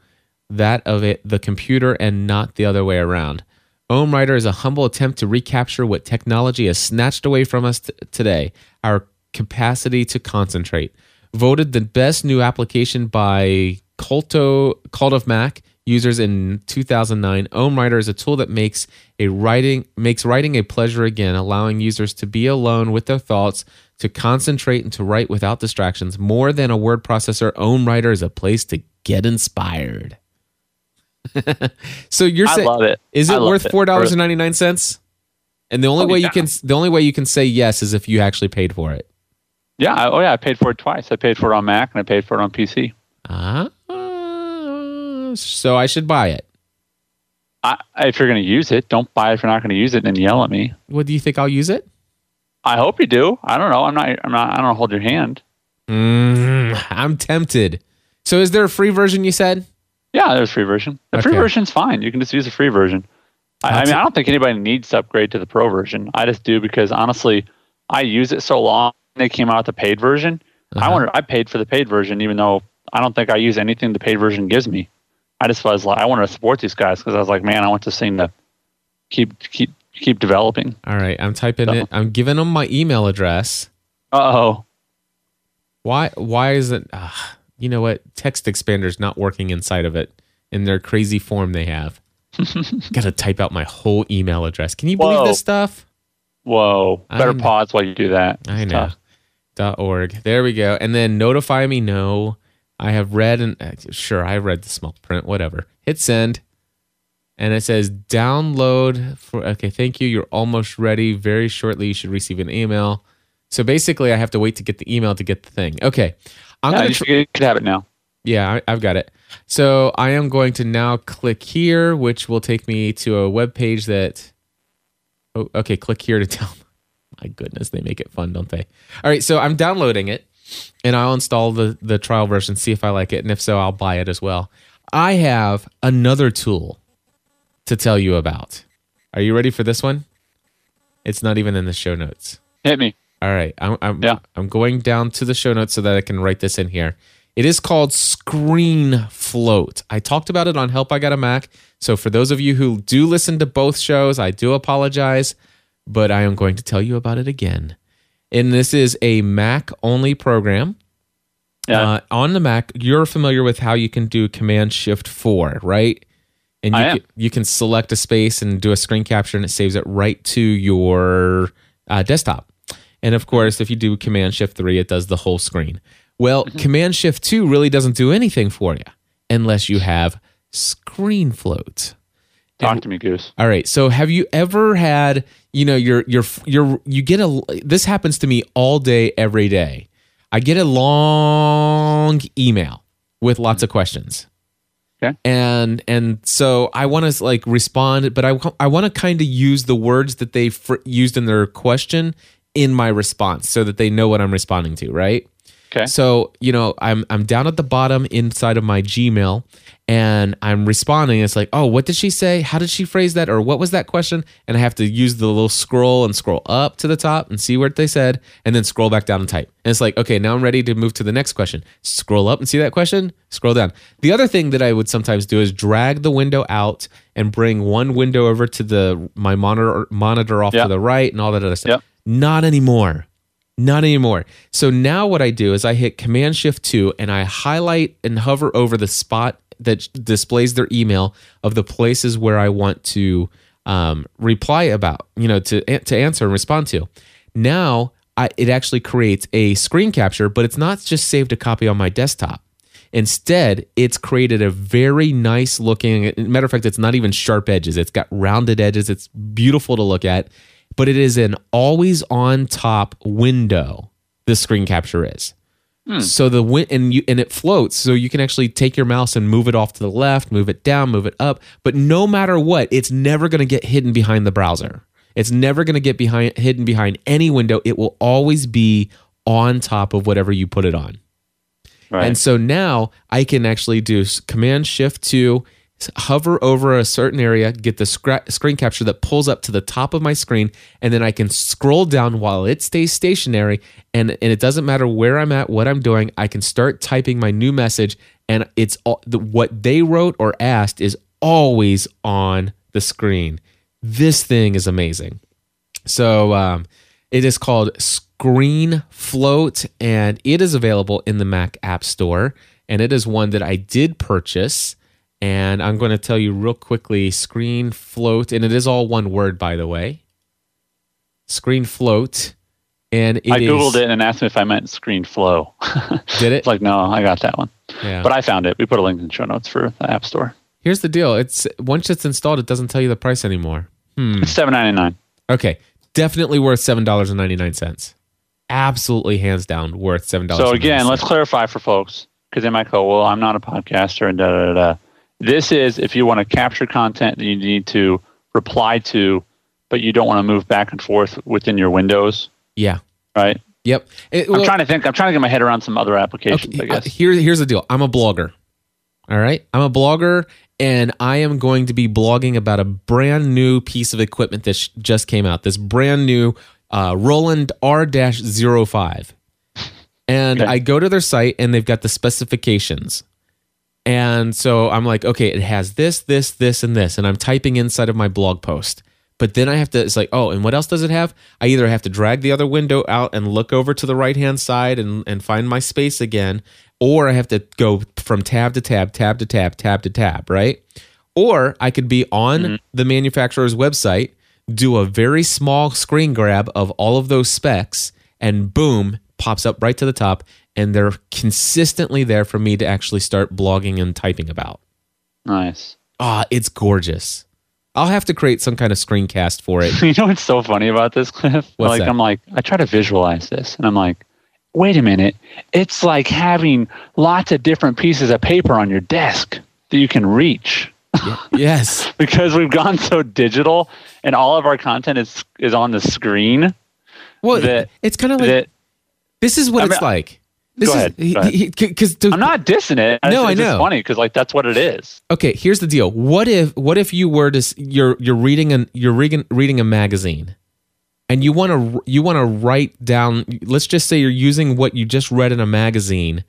that of it, the computer, and not the other way around." OmmWriter is a humble attempt to recapture what technology has snatched away from us t- today our capacity to concentrate. Voted the best new application by Culto, Cult of Mac users in 2009. OmmWriter is a tool that makes a writing makes writing a pleasure again, allowing users to be alone with their thoughts, to concentrate and to write without distractions. More than a word processor, OmmWriter is a place to get inspired. so you're I saying love it. is it worth four dollars and ninety nine cents? And the only Oh, way you can the only way you can say yes is if you actually paid for it. Yeah. I, oh, yeah. I paid for it twice. I paid for it on Mac and I paid for it on PC. Ah, so I should buy it. I, if you're going to use it, don't buy it if you're not going to use it and yell at me. What do you think I'll use it? I hope you do. I don't know. I'm not. I'm not. I don't hold your hand. Mm, I'm tempted. So is there a free version you said? Yeah, there's a free version. The free Okay. version's fine. You can just use the free version. I, I mean, I don't think anybody needs to upgrade to the pro version. I just do because honestly, I use it so long. They came out with the paid version. I Uh-huh. wanted. I paid for the paid version, even though I don't think I use anything the paid version gives me. I just was like, I wanted to support these guys because I was like, man, I want this thing to keep keep keep developing. All right, I'm typing So- it. I'm giving them my email address. Uh oh. Why why is it you know what? TextExpander's not working inside of it in their crazy form they have. Got to type out my whole email address. Can you believe Whoa. this stuff? Whoa. Better I'm- pause while you do that. I It's know. tough. Dot org. There we go. And then notify me. No, I have read and uh, sure I read the small print. Whatever. Hit send, and it says download for. Okay, thank you. You're almost ready. Very shortly, you should receive an email. So basically, I have to wait to get the email to get the thing. Okay, I'm Yeah, gonna. tr- you could have it now. yeah, I, I've got it. So I am going to now click here, which will take me to a web page that. Oh, okay. Click here to tell. My goodness, they make it fun, don't they? All right, so I'm downloading it, and I'll install the the trial version, see if I like it, and if so, I'll buy it as well. I have another tool to tell you about. Are you ready for this one? It's not even in the show notes. Hit me. All right, I'm I'm, Yeah. I'm going down to the show notes so that I can write this in here. It is called ScreenFloat. I talked about it on Help I Got a Mac. So for those of you who do listen to both shows, I do apologize, but I am going to tell you about it again. And this is a Mac only program. Yeah. Uh, on the Mac, you're familiar with how you can do Command Shift 4, right? And you I am. can, you can select a space and do a screen capture, and it saves it right to your uh, desktop. And of course, if you do Command Shift 3, it does the whole screen. Well, Mm-hmm. Command Shift 2 really doesn't do anything for you unless you have ScreenFloat. Talk to me, Goose. All right. So, have you ever had, you know, you're you're you're you get a this happens to me all day every day. I get a long email with lots of questions. Okay. And and so I want to like respond, but I I want to kind of use the words that they fr- used in their question in my response so that they know what I'm responding to, right? Okay. So, you know, I'm I'm down at the bottom inside of my Gmail and I'm responding. It's like, oh, what did she say? How did she phrase that? Or what was that question? And I have to use the little scroll and scroll up to the top and see what they said, and then scroll back down and type. And it's like, okay, now I'm ready to move to the next question. Scroll up and see that question, scroll down. The other thing that I would sometimes do is drag the window out and bring one window over to the my monitor monitor off Yep. to the right and all that other stuff. Yep. Not anymore. Not anymore. So now what I do is I hit Command Shift 2 and I highlight and hover over the spot that displays their email of the places where I want to um, reply about, you know, to to answer and respond to. Now I, it actually creates a screen capture, but it's not just saved a copy on my desktop. Instead, it's created a very nice looking. Matter of fact, it's not even sharp edges. It's got rounded edges. It's beautiful to look at, but it is an always on top window. The screen capture is. Hmm. So the win- and you and it floats, so you can actually take your mouse and move it off to the left, move it down, move it up. But no matter what, it's never going to get hidden behind the browser. It's never going to get behind hidden behind any window. It will always be on top of whatever you put it on. Right. And so now I can actually do Command Shift 2, s- hover over a certain area, get the scra- screen capture that pulls up to the top of my screen, and then I can scroll down while it stays stationary. And, and it doesn't matter where I'm at, what I'm doing, I can start typing my new message, and it's all, the, what they wrote or asked is always on the screen. This thing is amazing. So um, it is called ScreenFloat, and it is available in the Mac App Store. And it is one that I did purchase. And I'm going to tell you real quickly ScreenFloat, and it is all one word, by the way. ScreenFloat. And it I is- googled it and asked me if I meant screen flow. Did it? it's like no, I got that one. Yeah. But I found it. We put a link in the show notes for the App Store. Here's the deal. It's once it's installed, it doesn't tell you the price anymore. Hmm. It's seven ninety nine. Okay, definitely worth seven dollars and ninety nine cents. Absolutely, hands down, worth seven dollars. So again, let's clarify for folks because they might go, "Well, I'm not a podcaster," and da da da. This is if you want to capture content that you need to reply to, but you don't want to move back and forth within your windows, yeah, right? yep. It- I'm trying to think. I'm trying to get my head around some other applications. okay, I uh, guess. here, here's the deal. I'm a blogger. All right, I'm a blogger, and I am going to be blogging about a brand new piece of equipment that sh- just came out. This brand new uh, Roland R-05. And Okay. I go to their site and they've got the specifications. And so I'm like, okay, it has this, this, this, and this. And I'm typing inside of my blog post. But then I have to, it's like, oh, and what else does it have? I either have to drag the other window out and look over to the right hand side and, and find my space again, or I have to go from tab to tab, tab to tab, tab to tab, right? Or I could be on mm-hmm. the manufacturer's website, do a very small screen grab of all of those specs, and boom, pops up right to the top. And they're consistently there for me to actually start blogging and typing about. Nice. Ah, it's gorgeous. I'll have to create some kind of screencast for it. you know what's so funny about this, Cliff? What's like that? I'm like, I try to visualize this, and I'm like, wait a minute, it's like having lots of different pieces of paper on your desk that you can reach. yes. because we've gone so digital and all of our content is is on the screen Well, That- it's kind of like that this is what I it's mean, like. This Go is ahead, go ahead. because I'm not dissing it. No, it's, I know. it's just funny because like that's what it is. okay here's the deal what if what if you were to you're you're reading an you're reading reading a magazine and you want to you want to write down let's just say you're using what you just read in a magazine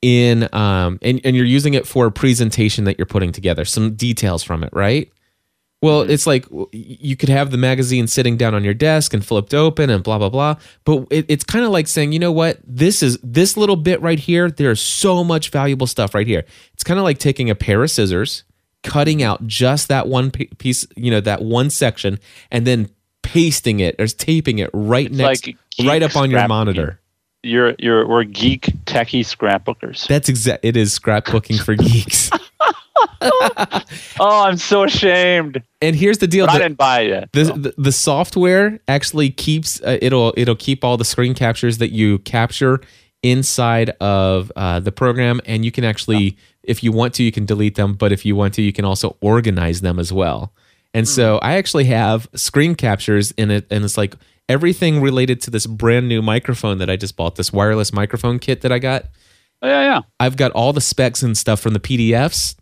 in um and, and you're using it for a presentation that you're putting together some details from it right well mm-hmm. it's like you could have the magazine sitting down on your desk and flipped open and blah blah blah. But it, it's kind of like saying you know what? This is this little bit right here there's so much valuable stuff right here. It's kind of like taking a pair of scissors cutting out just that one piece you know that one section and then pasting it or taping it right It's next like right up on your monitor. You're you're we're geek techie scrapbookers. that's exact it is scrapbooking for geeks oh, I'm so ashamed. And here's the deal: I didn't buy it yet. the, so. the, the software actually keeps uh, it'll it'll keep all the screen captures that you capture inside of uh, the program, and you can actually, if you want to, you can delete them. But if you want to, you can also organize them as well. And so I actually have screen captures in it, and it's like everything related to this brand new microphone that I just bought, this wireless microphone kit that I got. Oh, yeah, yeah. I've got all the specs and stuff from the PDFs.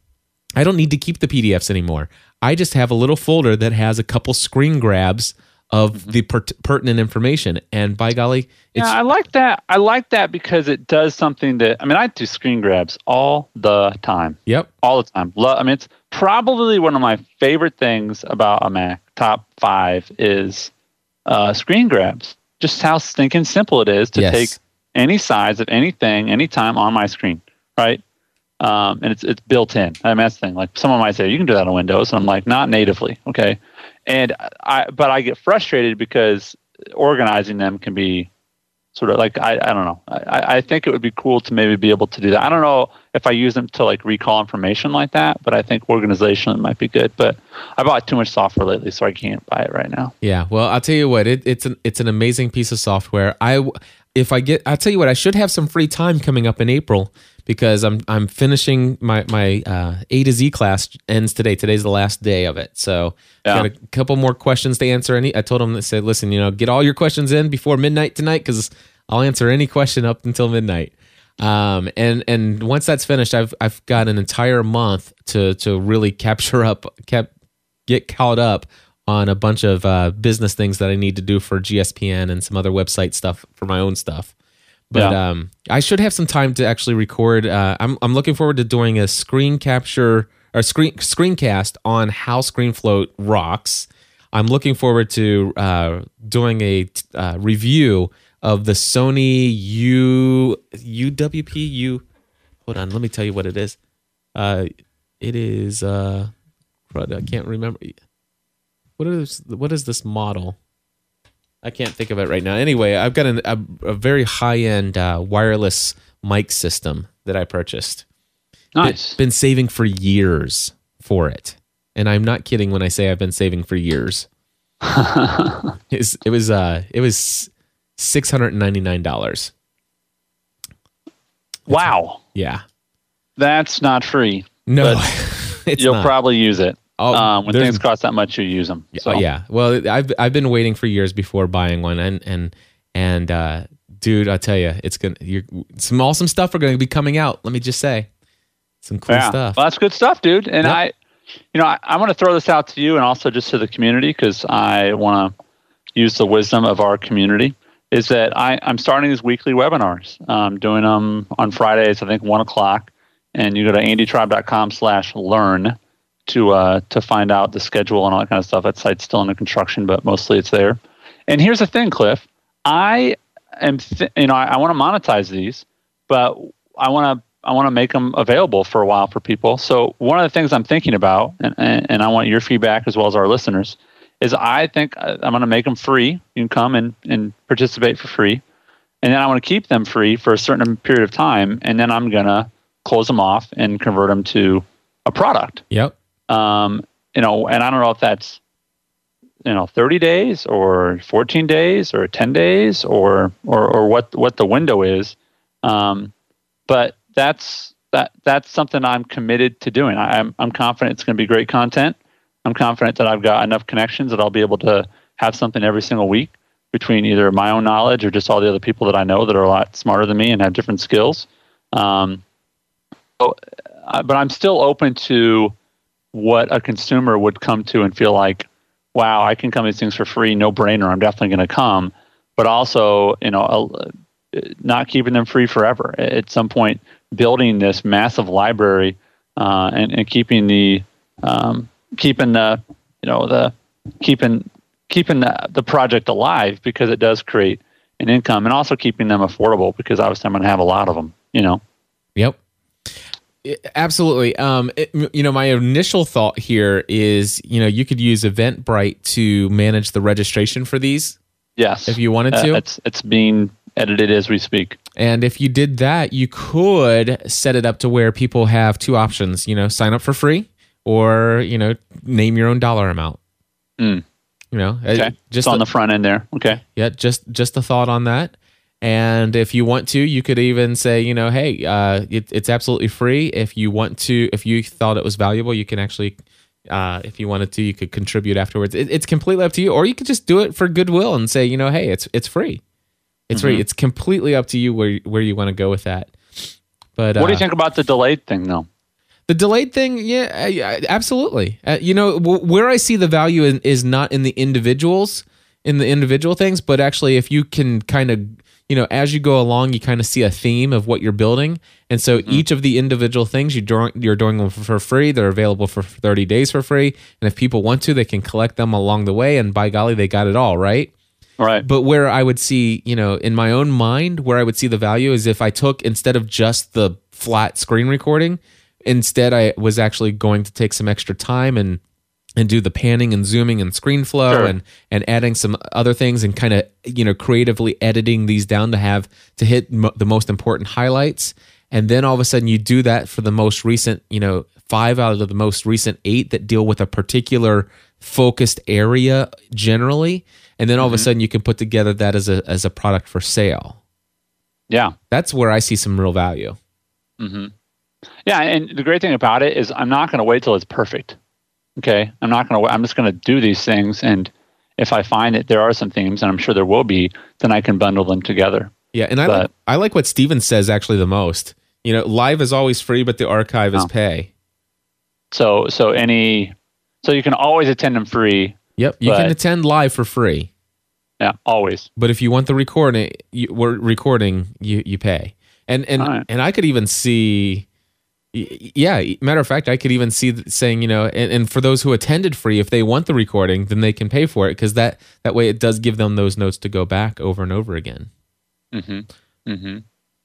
I don't need to keep the PDFs anymore. I just have a little folder that has a couple screen grabs of the per- pertinent information. And by golly, it's yeah, I like that. I like that because it does something that I mean, I do screen grabs all the time, yep, all the time. Lo- I mean, it's probably one of my favorite things about a Mac. Top five is uh, screen grabs. Just how stinking simple it is to Yes. take any size of anything, anytime on my screen, right? Um, and it's it's built in. I mean, that's the thing. Like someone might say, you can do that on Windows, and I'm like, not natively, okay. And I, but I get frustrated because organizing them can be sort of like I, I don't know. I, I think it would be cool to maybe be able to do that. I don't know if I use them to like recall information like that, but I think organization might be good. But I bought too much software lately, so I can't buy it right now. yeah. Well, I'll tell you what, it, it's an it's an amazing piece of software. I if I get, I'll tell you what, I should have some free time coming up in April because I'm I'm finishing my my uh, A to Z class ends today. Today's the last day of it, so Yeah. got a couple more questions to answer. Any, I told them that said, listen, you know, get all your questions in before midnight tonight because I'll answer any question up until midnight. Um, and and once that's finished, I've I've got an entire month to to really capture up, cap, get caught up on a bunch of uh, business things that I need to do for GSPN and some other website stuff for my own stuff. But Yeah. um, I should have some time to actually record. Uh, I'm I'm looking forward to doing a screen capture or screen screencast on how ScreenFloat rocks. I'm looking forward to uh, doing a uh, review of the Sony U UWP U. Hold on, let me tell you what it is. Uh, it is. Uh, I can't remember. What is what is this model? I can't think of it right now. Anyway, I've got an, a, a very high end uh, wireless mic system that I purchased. Nice. Been saving for years for it, and I'm not kidding when I say I've been saving for years. It's- it was uh, it was six hundred and ninety nine dollars. wow, Yeah, that's not free. no, You'll not. probably use it. Oh, um, when things cost that much, you use them. Oh yeah. Well, I've I've been waiting for years before buying one, and and and uh, dude, I tell you, it's gonna you're, some awesome stuff are going to be coming out. Let me just say, some cool yeah. stuff. Well, that's good stuff, dude. And Yep. I, you know, I, I want to throw this out to you and also just to the community because I want to use the wisdom of our community. Is that I, I'm starting these weekly webinars. I'm doing them on Fridays, I think one o'clock, and you go to andytraub.com/learn to uh, to find out the schedule and all that kind of stuff. That site's still under construction, but mostly it's there. And here's the thing, Cliff. I am, th- you know, I, I want to monetize these, but I want to I want to make them available for a while for people. So one of the things I'm thinking about, and, and, and I want your feedback as well as our listeners, is I think I- I'm going to make them free. You can come and, and participate for free. And then I want to keep them free for a certain period of time. And then I'm going to close them off and convert them to a product. Yep. Um, you know, and I don't know if that's, you know, 30 days or 14 days or 10 days or, or, or what, what the window is. Um, but that's, that, that's something I'm committed to doing. I, I'm, I'm confident it's going to be great content. I'm confident that I've got enough connections that I'll be able to have something every single week between either my own knowledge or just all the other people that I know that are a lot smarter than me and have different skills. Um, uh, but I'm still open to what a consumer would come to and feel like, wow, I can come these things for free, no brainer. I'm definitely going to come. But also, you know, not keeping them free forever. At some point, building this massive library uh, and, and keeping the um, keeping the you know the keeping keeping the, the project alive because it does create an income and also keeping them affordable because obviously I'm going to have a lot of them. You know. Yep. Absolutely. Um, it- you know, my initial thought here is, you know, you could use Eventbrite to manage the registration for these Yes. if you wanted Uh, to. it's it's being edited as we speak. And if you did that, you could set it up to where people have two options, you know, sign up for free or, you know, name your own dollar amount. Mm. You know, uh, Okay. Just on the front end there. Okay. yeah, just just a thought on that. And if you want to, you could even say, you know, hey, uh, it, it's absolutely free. If you want to, if you thought it was valuable, you can actually, uh, if you wanted to, you could contribute afterwards. It, it's completely up to you, or you could just do it for goodwill and say, you know, hey, it's it's free. It's free. It's completely up to you where where you want to go with that. But What do uh, you think about the delayed thing, though? the delayed thing, yeah, absolutely. Uh, you know, w- where I see the value in, is not in the individuals, in the individual things, but actually, if you can kind of, you know, as you go along, you kind of see a theme of what you're building, and so mm-hmm. each of the individual things you do, you're doing them for, for free. They're available for 30 days for free, and if people want to, they can collect them along the way. And by golly, they got it all right. Right. But where I would see, you know, in my own mind, where I would see the value is if I took instead of just the flat screen recording, instead I was actually going to take some extra time and and do the panning and zooming and screen flow Sure. and and adding some other things and kind of you know creatively editing these down to have to hit mo- the most important highlights and then all of a sudden you do that for the most recent you know five out of the most recent eight that deal with a particular focused area generally and then all of a sudden you can put together that as a as a product for sale Yeah. that's where i see some real value mm-hmm. Yeah, and the great thing about it is I'm not going to wait till it's perfect. Okay, I'm not going to. I'm just going to do these things, and if I find that there are some themes, and I'm sure there will be, then I can bundle them together. Yeah, and I But- like I like what Steven says actually the most. You know, live is always free, but the archive is Oh. pay. So, so any, so you can always attend them free. Yep, you can attend live for free, Yeah, always. but if you want the recording, you, we're recording, you you pay. And and right. and I could even see, yeah. Matter of fact, I could even see saying, you know, and, and for those who attended free, if they want the recording, then they can pay for it because that that way it does give them those notes to go back over and over again. mm-hmm mm-hmm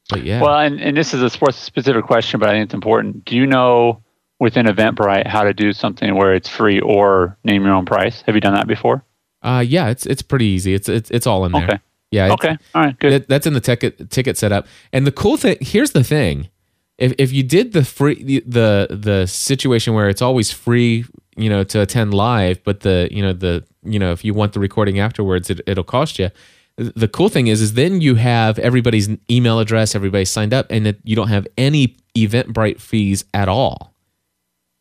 But yeah, Well, and, and this is a sports specific question, but I think it's important. Do you know within Eventbrite how to do something where it's free or name your own price? Have you done that before? uh, yeah, it's it's pretty easy. It's it's it's all in there. Okay. Yeah. Okay. All right. Good. That, that's in the ticket ticket setup. And the cool thing here's the thing: if if you did the free the the, the situation where it's always free, you know, to attend live, but the you know the you know if you want the recording afterwards, it, it'll cost you. The cool thing is, is then you have everybody's email address, everybody signed up, and it, you don't have any Eventbrite fees at all.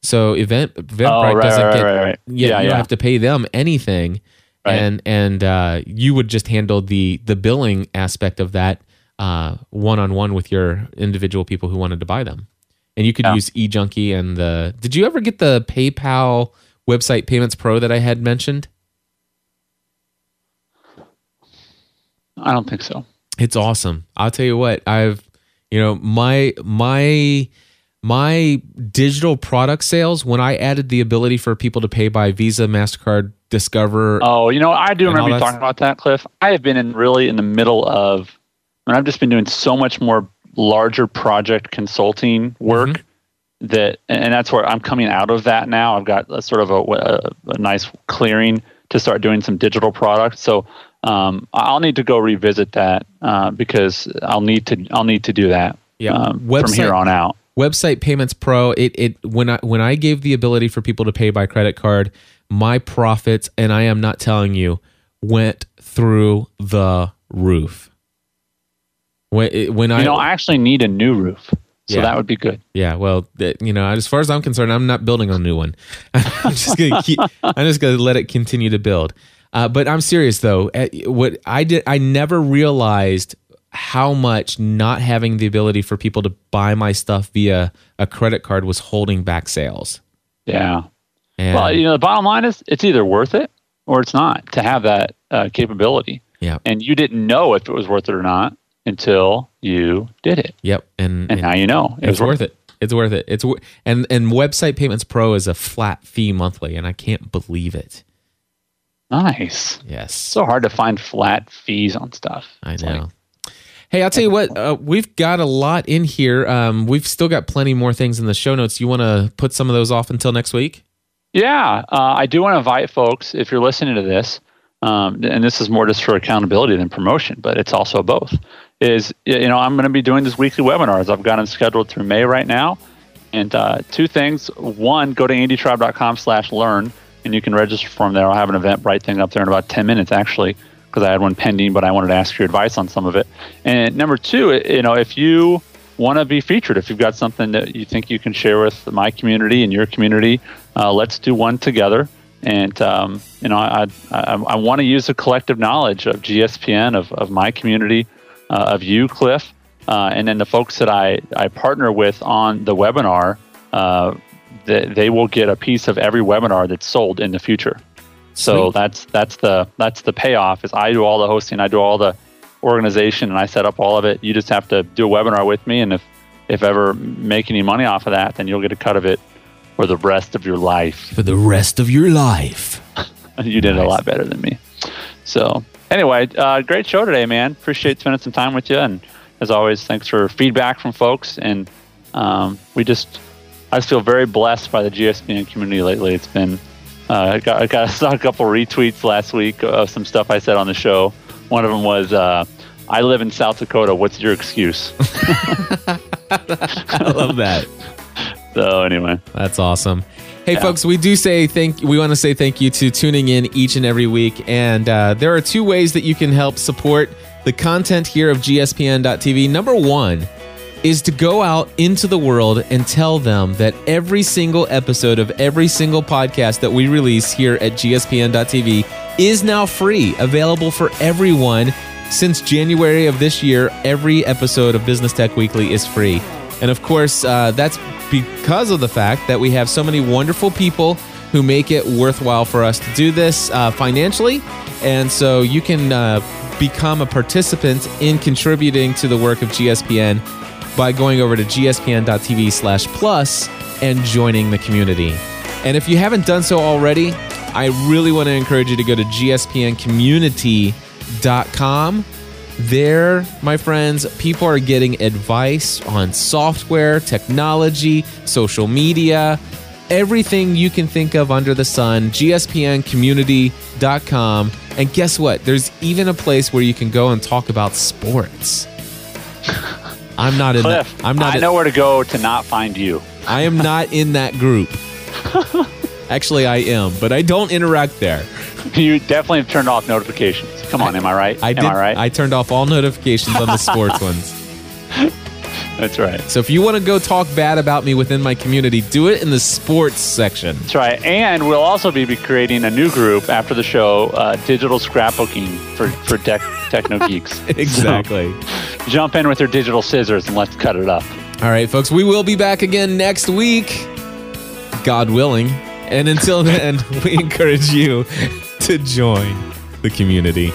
So event Eventbrite Oh, right, doesn't right, get right, yeah, Yeah, you don't have to pay them anything, and and uh, you would just handle the the billing aspect of that one on one with your individual people who wanted to buy them, and you could Yeah. use E-junkie and the. Did you ever get the PayPal website Payments Pro that I had mentioned? I don't think so. It's awesome. I'll tell you what, I've you know, my my my digital product sales when I added the ability for people to pay by Visa, Mastercard, Discover. Oh, you know, I do remember you talking about that, Cliff. I have been in really in the middle of, and I've just been doing so much more larger project consulting work Mm-hmm. that, and that's where I'm coming out of that now. I've got a sort of a, a, a nice clearing to start doing some digital products. So um, I'll need to go revisit that uh, because I'll need to I'll need to do that Yeah. um, from Website- here on out. website payments pro it it when i when i gave the ability for people to pay by credit card my profits and i am not telling you went through the roof when, when i You know, I actually need a new roof, so Yeah. that would be good. yeah well that, you know as far as i'm concerned i'm not building a new one i'm just gonna keep i'm just gonna let it continue to build uh, but i'm serious though Uh, what i did i never realized how much not having the ability for people to buy my stuff via a credit card was holding back sales Yeah. and Well, you know, the bottom line is it's either worth it or it's not to have that uh, capability. yeah And you didn't know if it was worth it or not until you did it, Yep, and, and now you know it's worth it. It's worth it. It's wor- and and Website Payments Pro is a flat fee monthly, and I can't believe it. Nice. Yes, So hard to find flat fees on stuff. I It's know. like- hey, I'll tell you what. Uh, we've got a lot in here. Um, we've still got plenty more things in the show notes. You want to put some of those off until next week? yeah, uh, I do want to invite folks if you're listening to this. um, and this is more just for accountability than promotion, but it's also both. Is you know I'm going to be doing these weekly webinars. I've got them scheduled through May right now, and uh, two things. One, go to andytraub.com/learn, and you can register from there. I'll have an event Eventbrite thing up there in about 10 minutes actually, because I had one pending, but I wanted to ask your advice on some of it. And number two, you know, if you want to be featured, if you've got something that you think you can share with my community and your community, uh, let's do one together. And um, you know, I I, I want to use the collective knowledge of GSPN, of, of my community, uh, of you, Cliff, uh, and then the folks that I, I partner with on the webinar. Uh, they, they will get a piece of every webinar that's sold in the future. So Sweet. that's that's the that's the payoff. Is I do all the hosting, I do all the organization, and I set up all of it. You just have to do a webinar with me, and if if ever make any money off of that, then you'll get a cut of it for the rest of your life. For the rest of your life. you did it a lot better than me. So anyway, uh, great show today, man. Appreciate spending some time with you, and as always, thanks for feedback from folks. And um, we just, I just feel very blessed by the GSPN community lately. It's been, uh, I got, I got I saw a couple retweets last week of some stuff I said on the show. One of them was, uh, "I live in South Dakota. What's your excuse?" I love that. so anyway, That's awesome. Hey, folks, we do say thank. We want to say thank you to tuning in each and every week. And uh, there are two ways that you can help support the content here of GSPN.TV. Number one is to go out into the world and tell them that every single episode of every single podcast that we release here at GSPN.TV is now free, available for everyone. Since January of this year, every episode of Business Tech Weekly is free. And of course, uh, that's because of the fact that we have so many wonderful people who make it worthwhile for us to do this uh, financially. And so you can uh, become a participant in contributing to the work of GSPN by going over to gspn.tv slash plus and joining the community. And if you haven't done so already, I really want to encourage you to go to gspncommunity.com. There, my friends, people are getting advice on software, technology, social media, everything you can think of under the sun. gspncommunity.com. And guess what? There's even a place where you can go and talk about sports. I'm not in Cliff, that. I'm not I in- know where to go to not find you. I am not in that group. Actually, I am, but I don't interact there. You definitely have turned off notifications. Come on, am I right? I am did. I right? I turned off all notifications on the sports ones. That's right. So if you want to go talk bad about me within my community, do it in the sports section. That's right. And we'll also be be creating a new group after the show, uh, digital scrapbooking for for tech, techno geeks. Exactly. So, jump in with your digital scissors and let's cut it up. All right, folks, we will be back again next week, God willing. And until then, we encourage you to join the community.